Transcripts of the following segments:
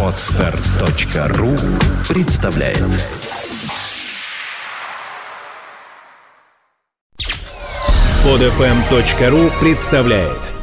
Отстар.ру представляет. Подфм.ру представляет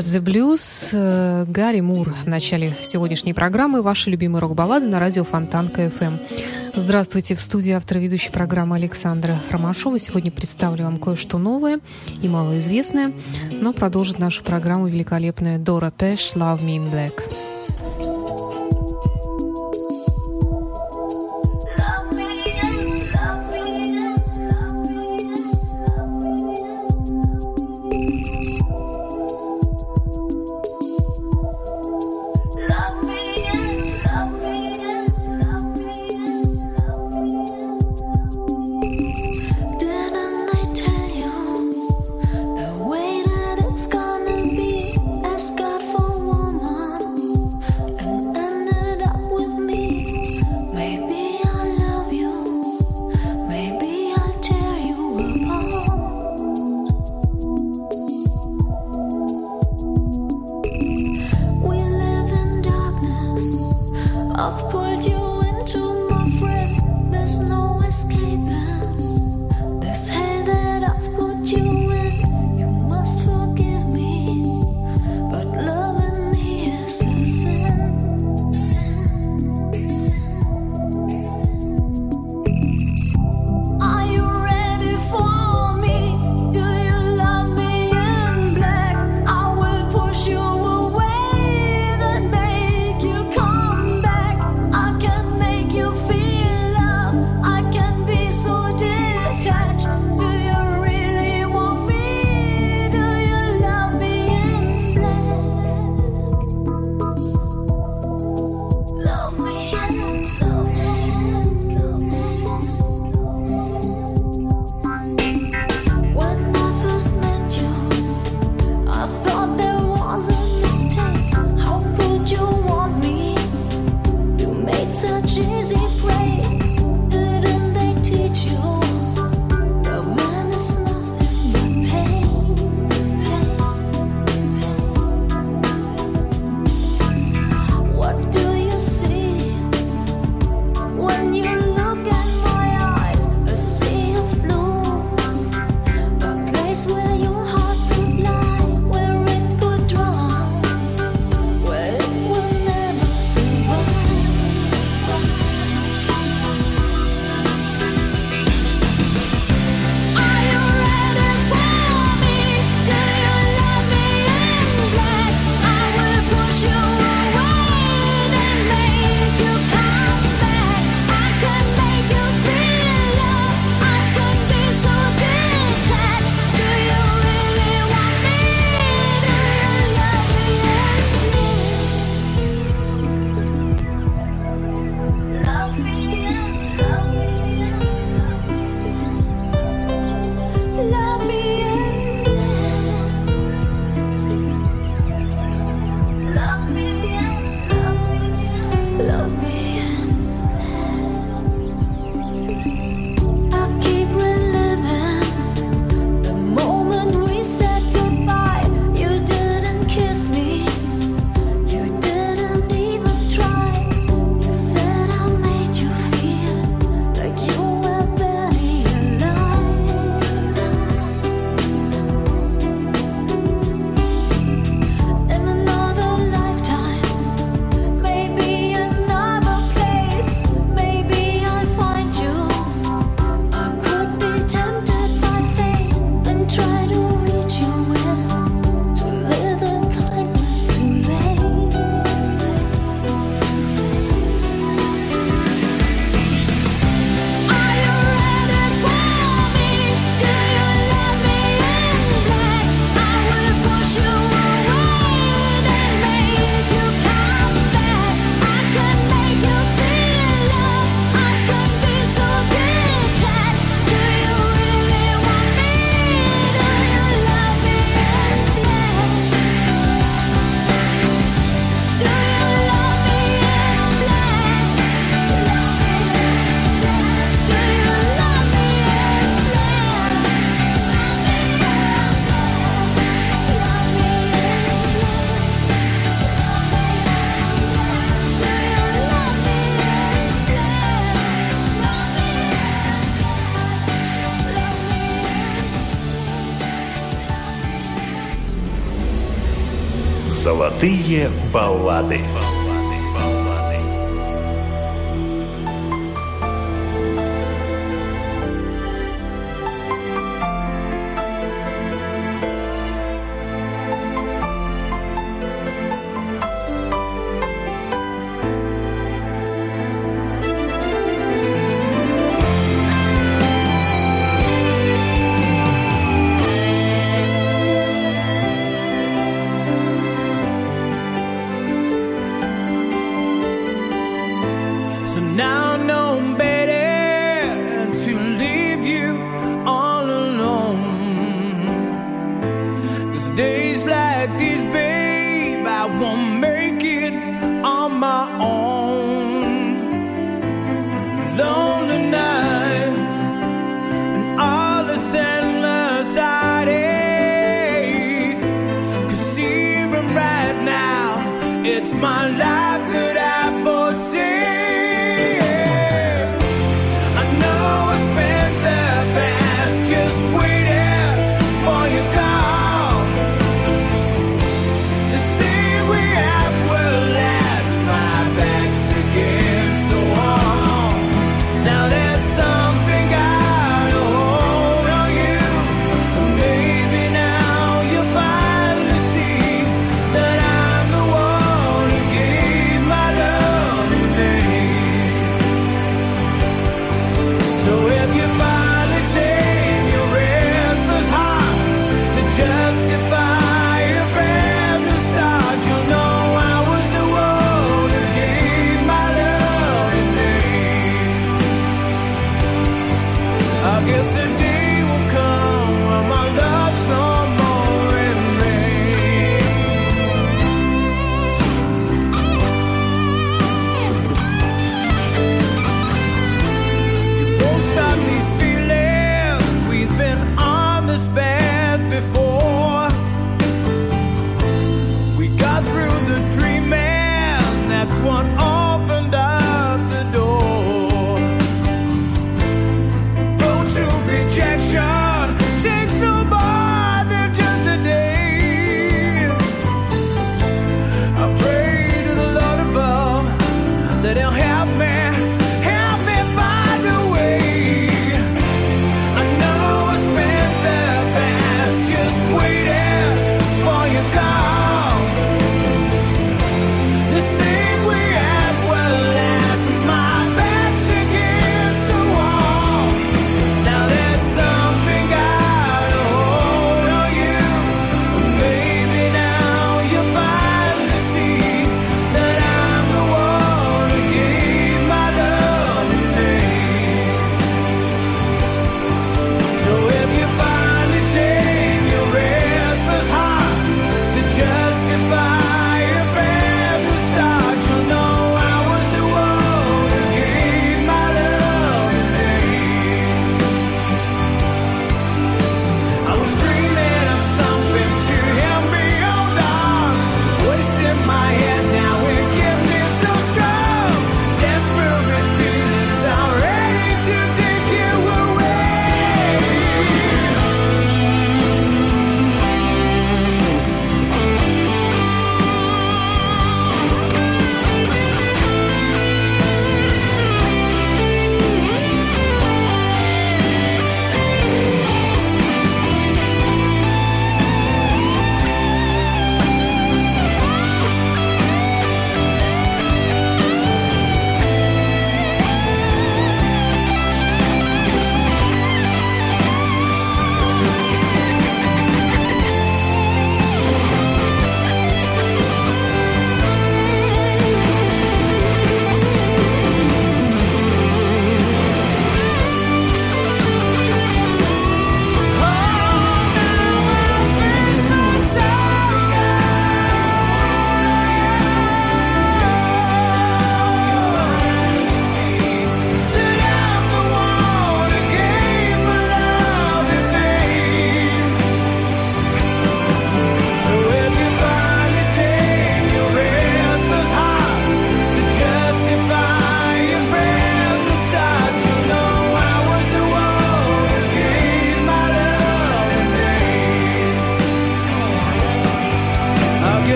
Get the Blues, э, Гарри Мур в начале сегодняшней программы. Ваши любимые рок-баллады на радио Фонтанка FM. Здравствуйте, в студии автор ведущей программы Александра Ромашова. Сегодня представлю вам кое-что новое и малоизвестное, но продолжит нашу программу великолепная Дора Пэш «Love Me in Black». Золотые баллады. My life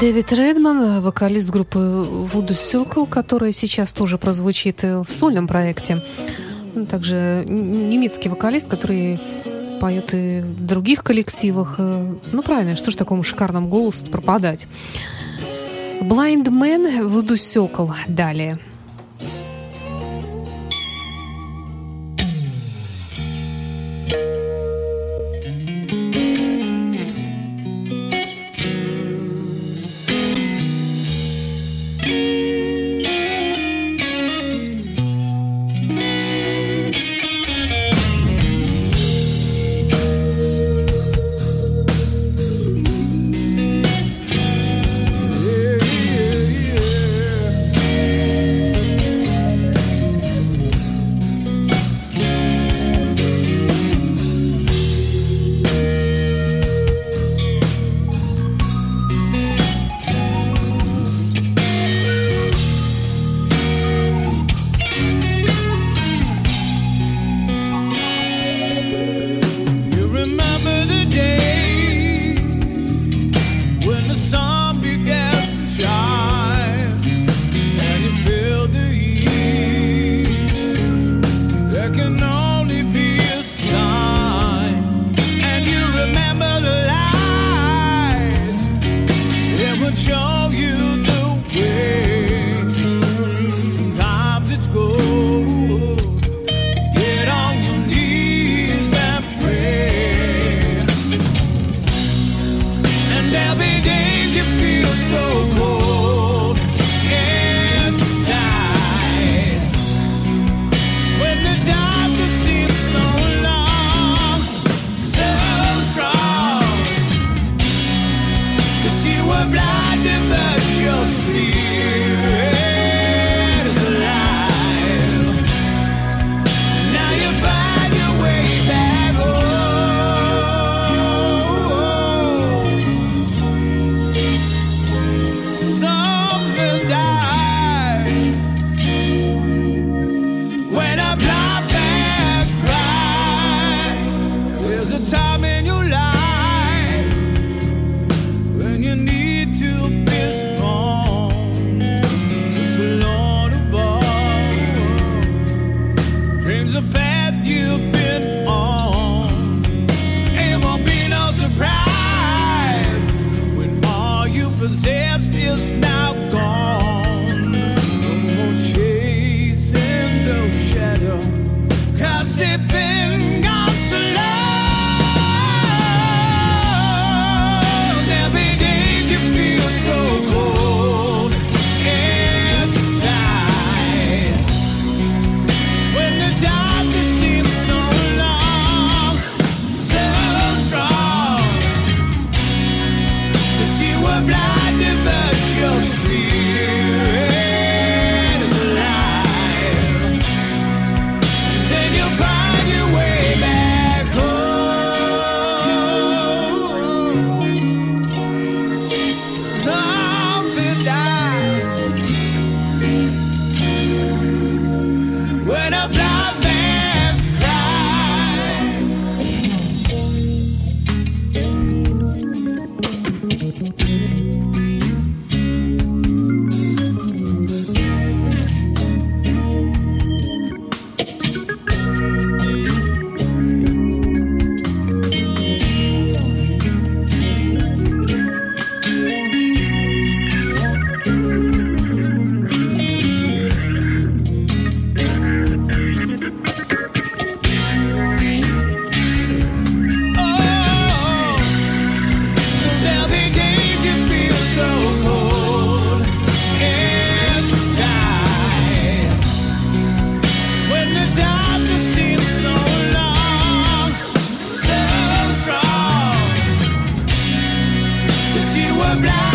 Дэвид Редман, вокалист группы Voodoo Circle, которая сейчас тоже прозвучит э, в сольном проекте. Ну, Также немецкий вокалист, который поет и в других коллективах. Э, Ну, правильно, что ж такому шикарному голосу пропадать. Blind Man, Voodoo Circle. Далее. reblanc.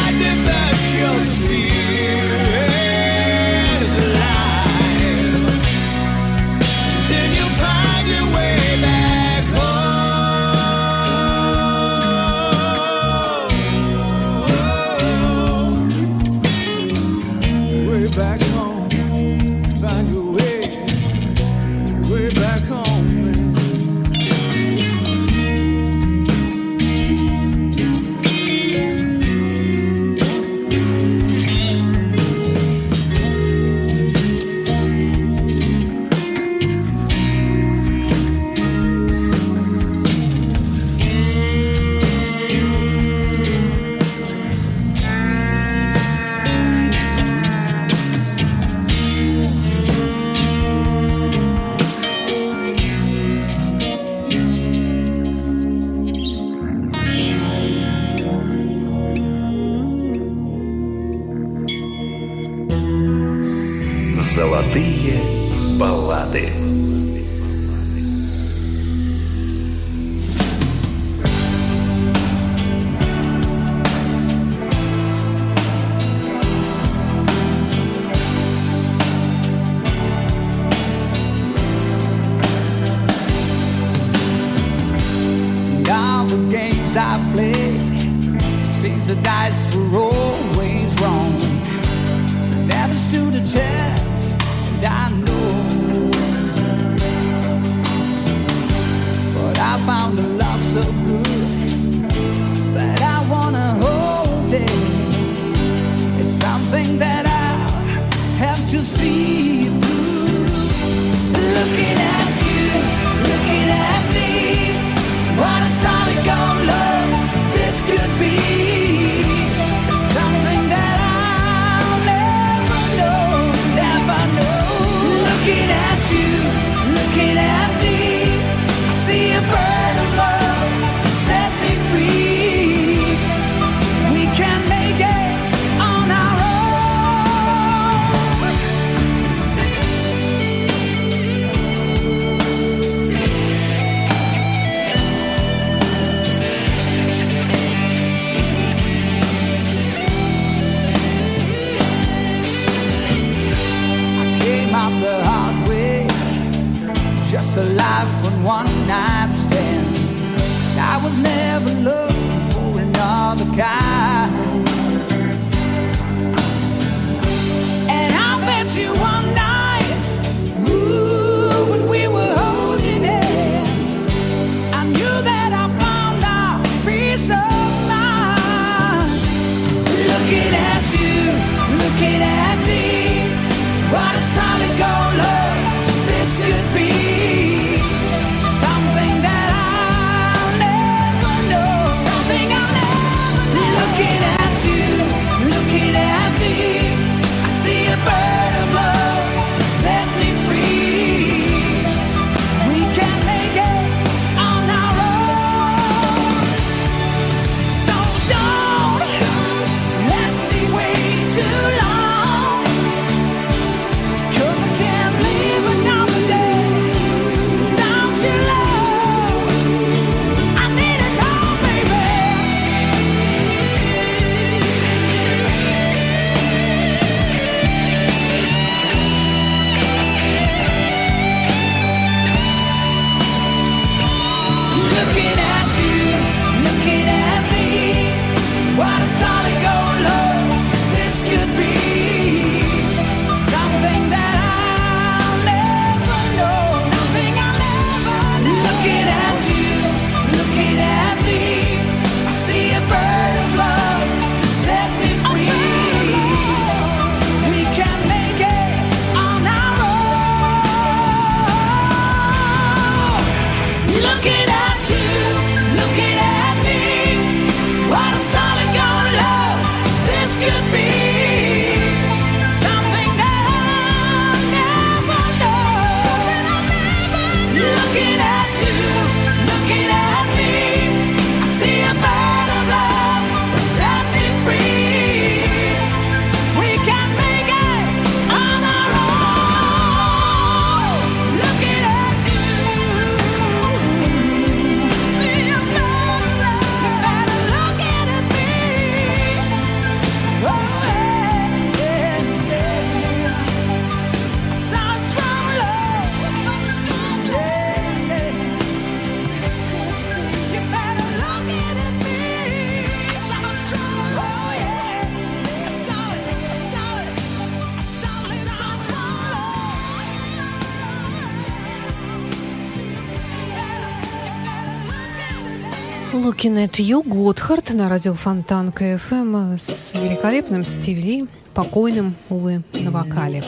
Looking at You, Готхард на радио Фонтан КФМ с великолепным Стиви покойным, увы, на вокале.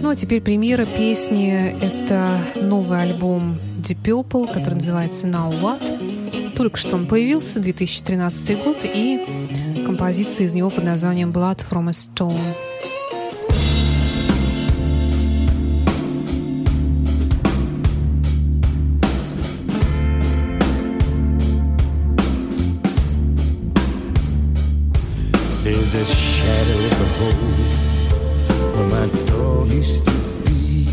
Ну а теперь премьера песни. Это новый альбом Deep Purple, который называется Now What. Только что он появился, 2013 год, и композиция из него под названием Blood from a Stone. the shadow of the hole where my dog used to be.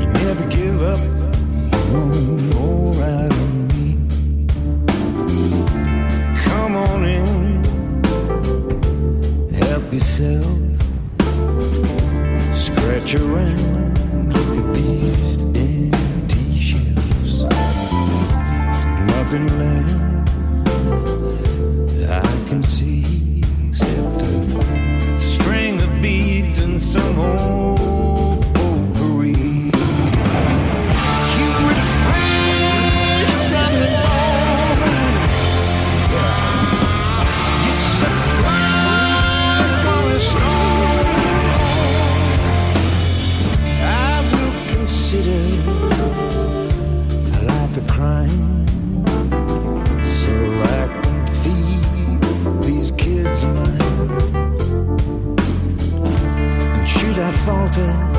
He never gave up. still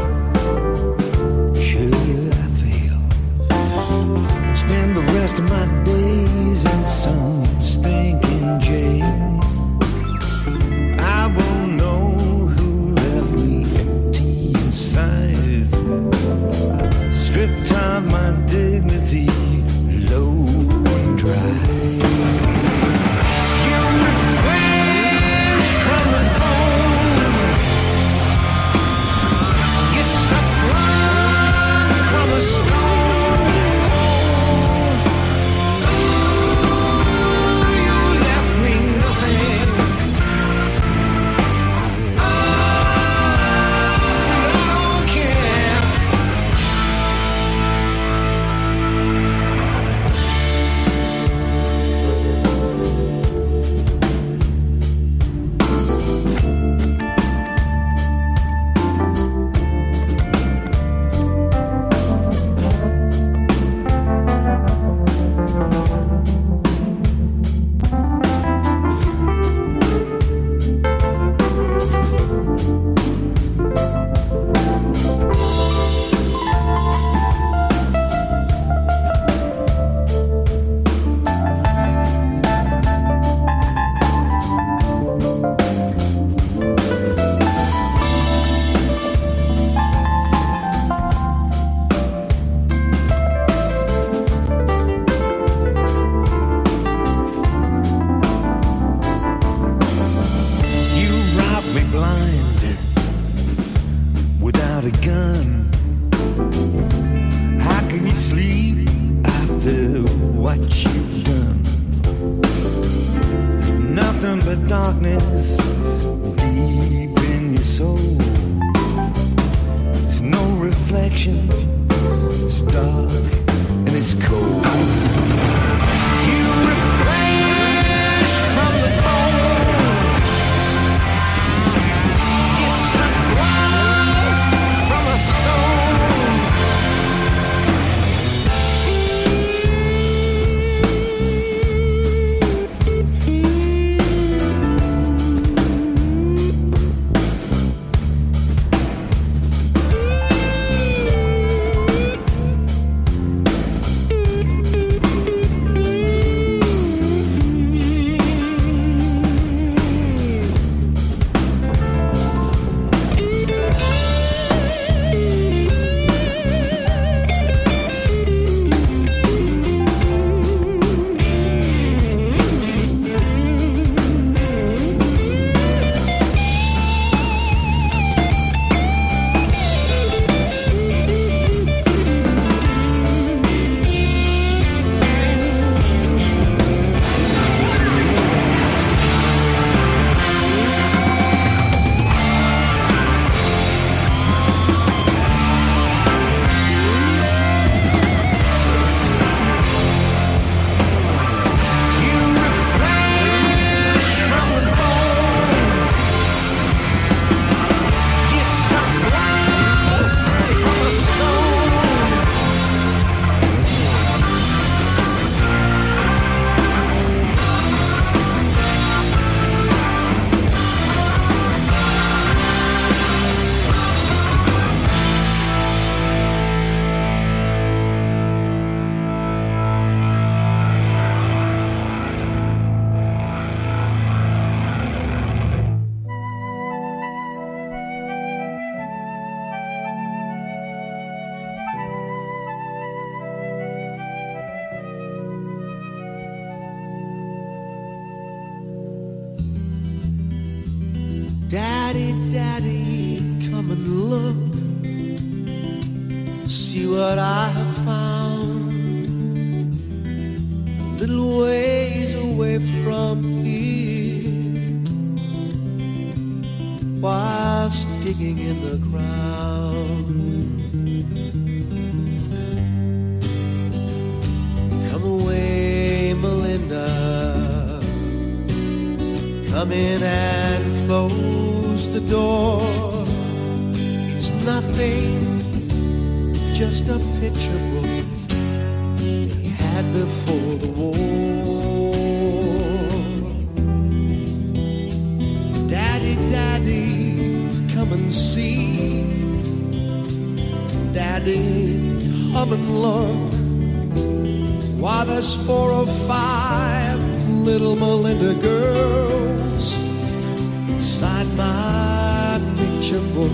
untouchable.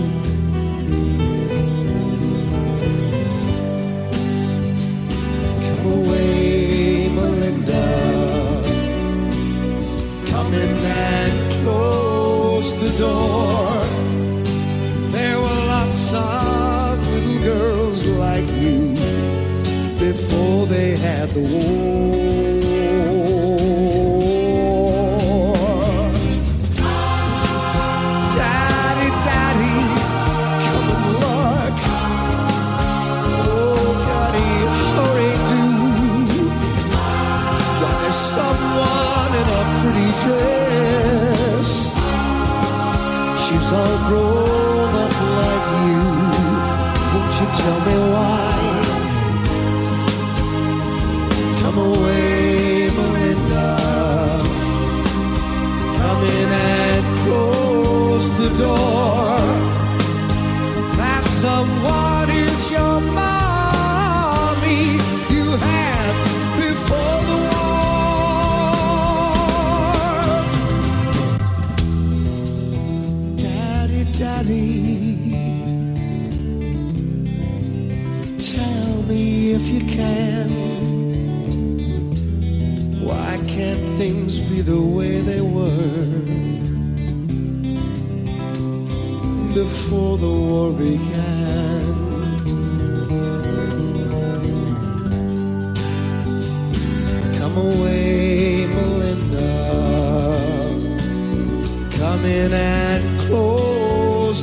Come away, Melinda. Come in and close the door. There were lots of little girls like you before they had the war.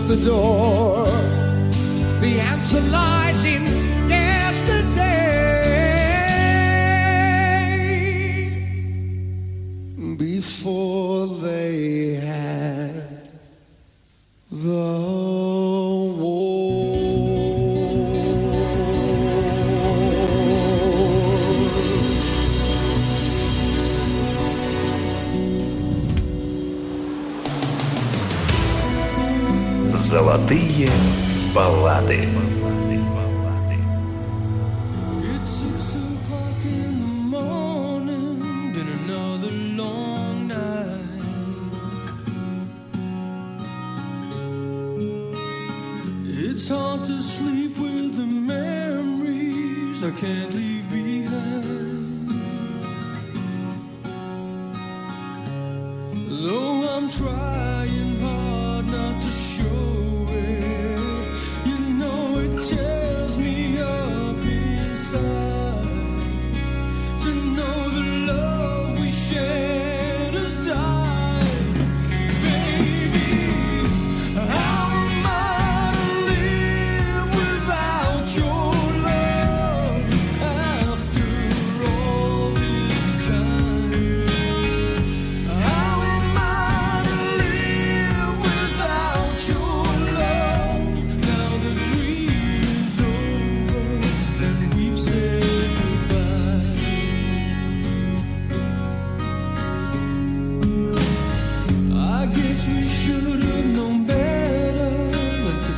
the door. The answer lies in yesterday. Before they баллады.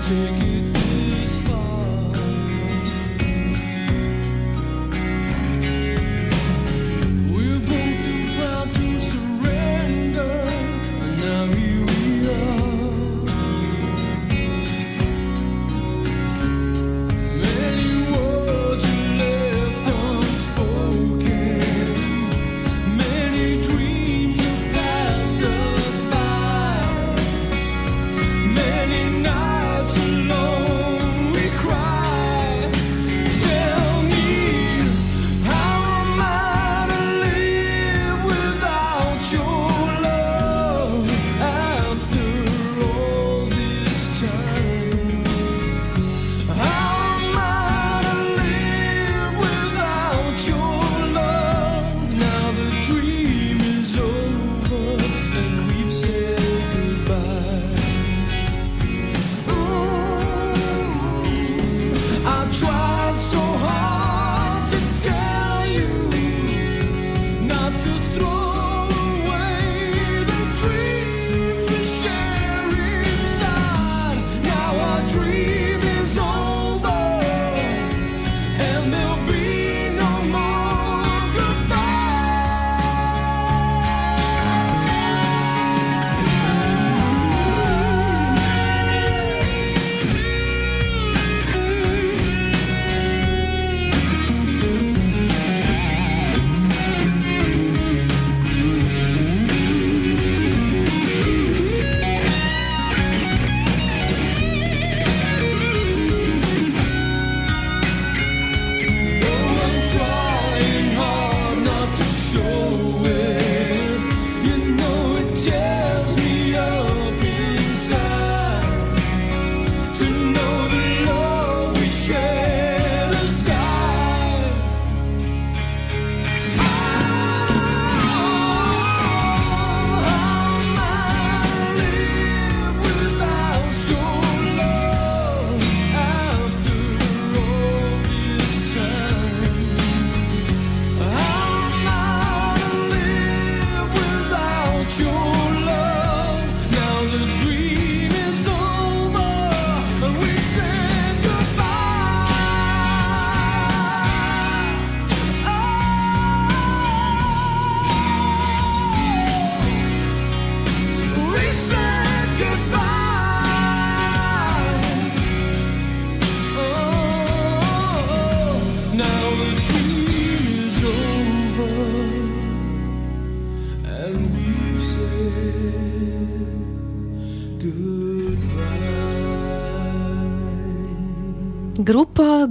take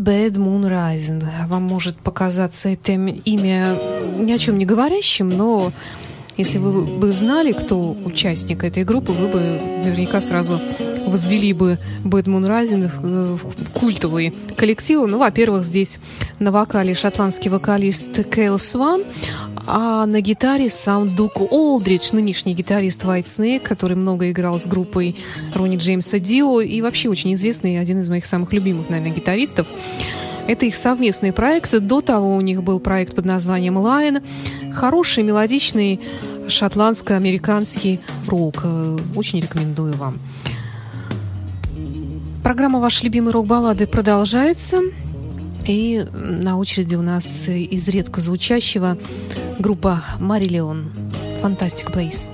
Bad Moon Rising. Вам может показаться это имя ни о чем не говорящим, но если вы бы знали, кто участник этой группы, вы бы наверняка сразу возвели бы Bad Moon Rising в в культовый коллектив. Ну, во-первых, здесь на вокале шотландский вокалист Кейл Сван, а на гитаре сам Дук Олдридж, нынешний гитарист White Snake, который много играл с группой Ронни Джеймса Дио и вообще очень известный, один из моих самых любимых, наверное, гитаристов. Это их совместный проект. До того у них был проект под названием Lion. Хороший, мелодичный шотландско-американский рок. Очень рекомендую вам. Программа «Ваши любимые рок-баллады» продолжается. И на очереди у нас из редко звучащего группа «Марилион». «Fantastic Place».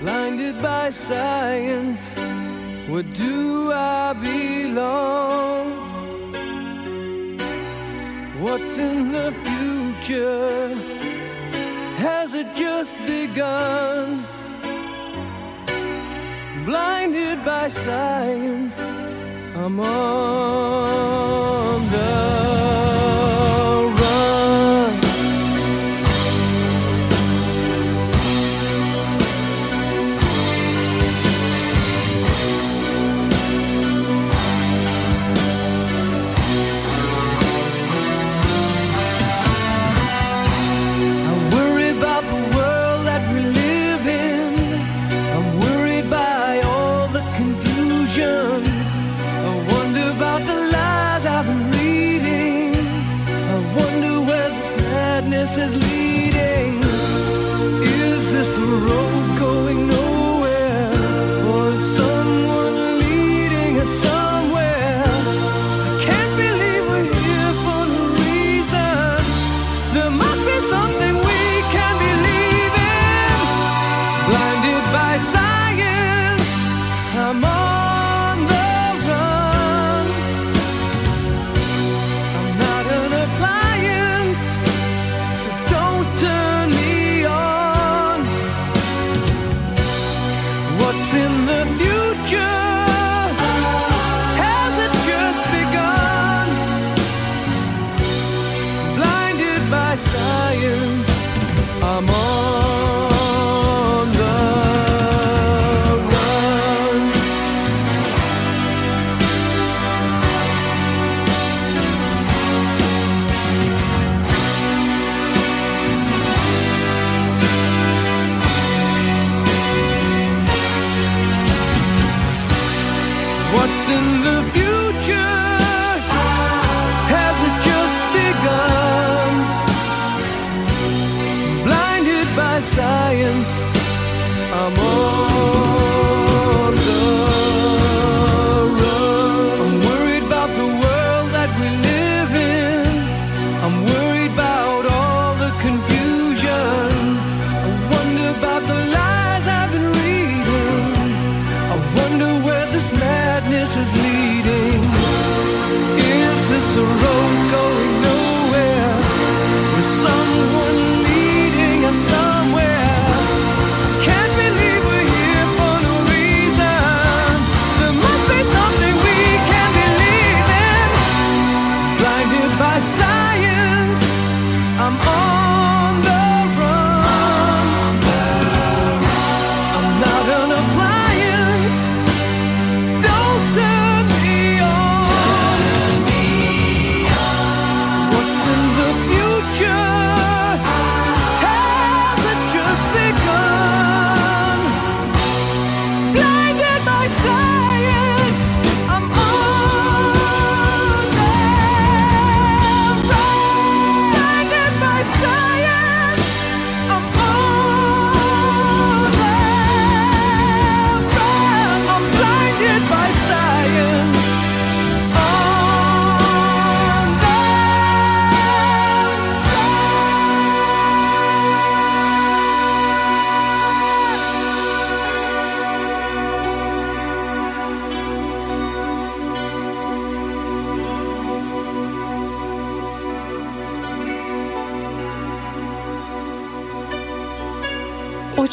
blinded by science. Where do I belong? What's in the future? Has it just begun? Blinded by science, I'm on.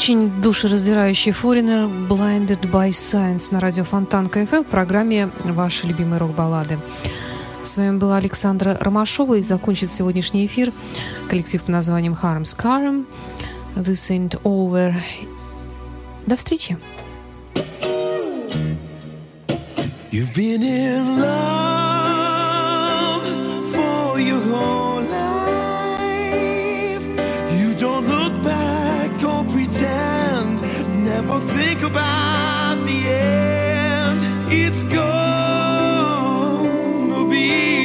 Очень душераздирающий форинер Blinded by Science на радио Фонтан КФМ в программе «Ваши любимые рок-баллады». С вами была Александра Ромашова и закончит сегодняшний эфир коллектив под названием Harm's Carum. This ain't over. До встречи! You've been in love about the end. It's gonna be.